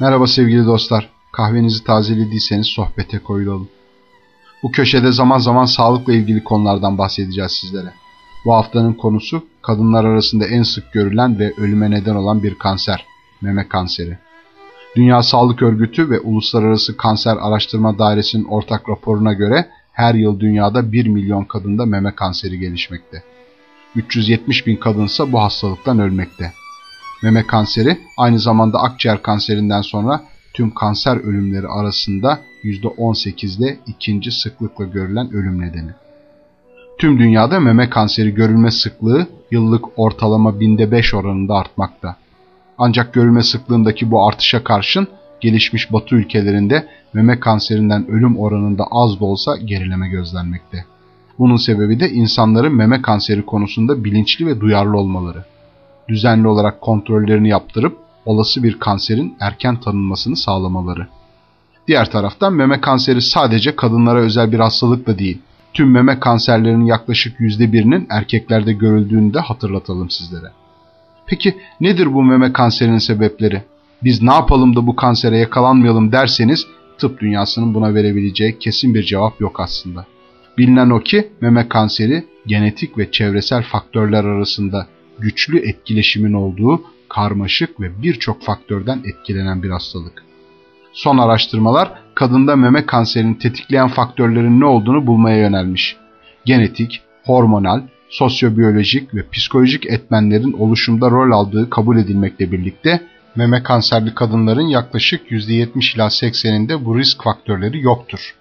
Merhaba sevgili dostlar. Kahvenizi tazelediyseniz sohbete koyulalım. Bu köşede zaman zaman sağlıkla ilgili konulardan bahsedeceğiz sizlere. Bu haftanın konusu kadınlar arasında en sık görülen ve ölüme neden olan bir kanser, meme kanseri. Dünya Sağlık Örgütü ve Uluslararası Kanser Araştırma Dairesi'nin ortak raporuna göre her yıl dünyada 1 milyon kadında meme kanseri gelişmekte. 370 bin kadınsa bu hastalıktan ölmekte. Meme kanseri aynı zamanda akciğer kanserinden sonra tüm kanser ölümleri arasında %18'de ikinci sıklıkla görülen ölüm nedeni. Tüm dünyada meme kanseri görülme sıklığı yıllık ortalama binde 5 oranında artmakta. Ancak görülme sıklığındaki bu artışa karşın gelişmiş batı ülkelerinde meme kanserinden ölüm oranında az da olsa gerileme gözlenmekte. Bunun sebebi de insanların meme kanseri konusunda bilinçli ve duyarlı olmaları. Düzenli olarak kontrollerini yaptırıp olası bir kanserin erken tanınmasını sağlamaları. Diğer taraftan meme kanseri sadece kadınlara özel bir hastalık da değil. Tüm meme kanserlerinin yaklaşık %1'inin erkeklerde görüldüğünü de hatırlatalım sizlere. Peki nedir bu meme kanserinin sebepleri? Biz ne yapalım da bu kansere yakalanmayalım derseniz tıp dünyasının buna verebileceği kesin bir cevap yok aslında. Bilinen o ki meme kanseri genetik ve çevresel faktörler arasında güçlü etkileşimin olduğu karmaşık ve birçok faktörden etkilenen bir hastalık. Son araştırmalar kadında meme kanserini tetikleyen faktörlerin ne olduğunu bulmaya yönelmiş. Genetik, hormonal, sosyobiyolojik ve psikolojik etmenlerin oluşumda rol aldığı kabul edilmekle birlikte meme kanserli kadınların yaklaşık %70 ila 80'inde bu risk faktörleri yoktur.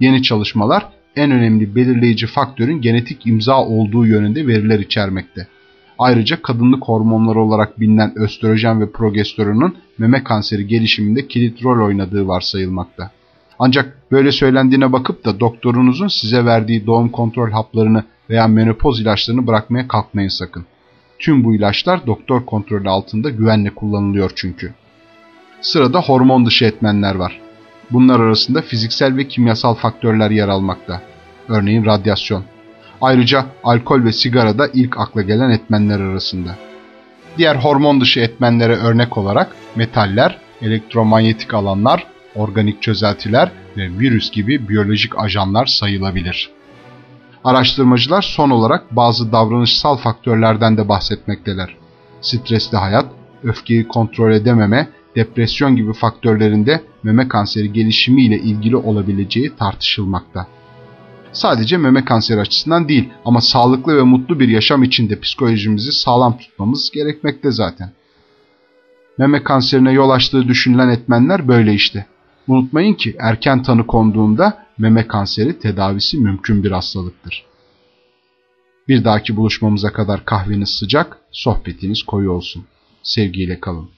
Yeni çalışmalar en önemli belirleyici faktörün genetik imza olduğu yönünde veriler içermekte. Ayrıca kadınlık hormonları olarak bilinen östrojen ve progesteronun meme kanseri gelişiminde kilit rol oynadığı varsayılmakta. Ancak böyle söylendiğine bakıp da doktorunuzun size verdiği doğum kontrol haplarını veya menopoz ilaçlarını bırakmaya kalkmayın sakın. Tüm bu ilaçlar doktor kontrolü altında güvenle kullanılıyor çünkü. Sırada hormon dışı etmenler var. Bunlar arasında fiziksel ve kimyasal faktörler yer almakta. Örneğin radyasyon. Ayrıca alkol ve sigara da ilk akla gelen etmenler arasında. Diğer hormon dışı etmenlere örnek olarak metaller, elektromanyetik alanlar, organik çözeltiler ve virüs gibi biyolojik ajanlar sayılabilir. Araştırmacılar son olarak bazı davranışsal faktörlerden de bahsetmekteler. Stresli hayat, öfkeyi kontrol edememe, depresyon gibi faktörlerinde meme kanseri gelişimi ile ilgili olabileceği tartışılmakta. Sadece meme kanseri açısından değil ama sağlıklı ve mutlu bir yaşam için de psikolojimizi sağlam tutmamız gerekmekte zaten. Meme kanserine yol açtığı düşünülen etmenler böyle işte. Unutmayın ki erken tanı konduğunda meme kanseri tedavisi mümkün bir hastalıktır. Bir dahaki buluşmamıza kadar kahveniz sıcak, sohbetiniz koyu olsun. Sevgiyle kalın.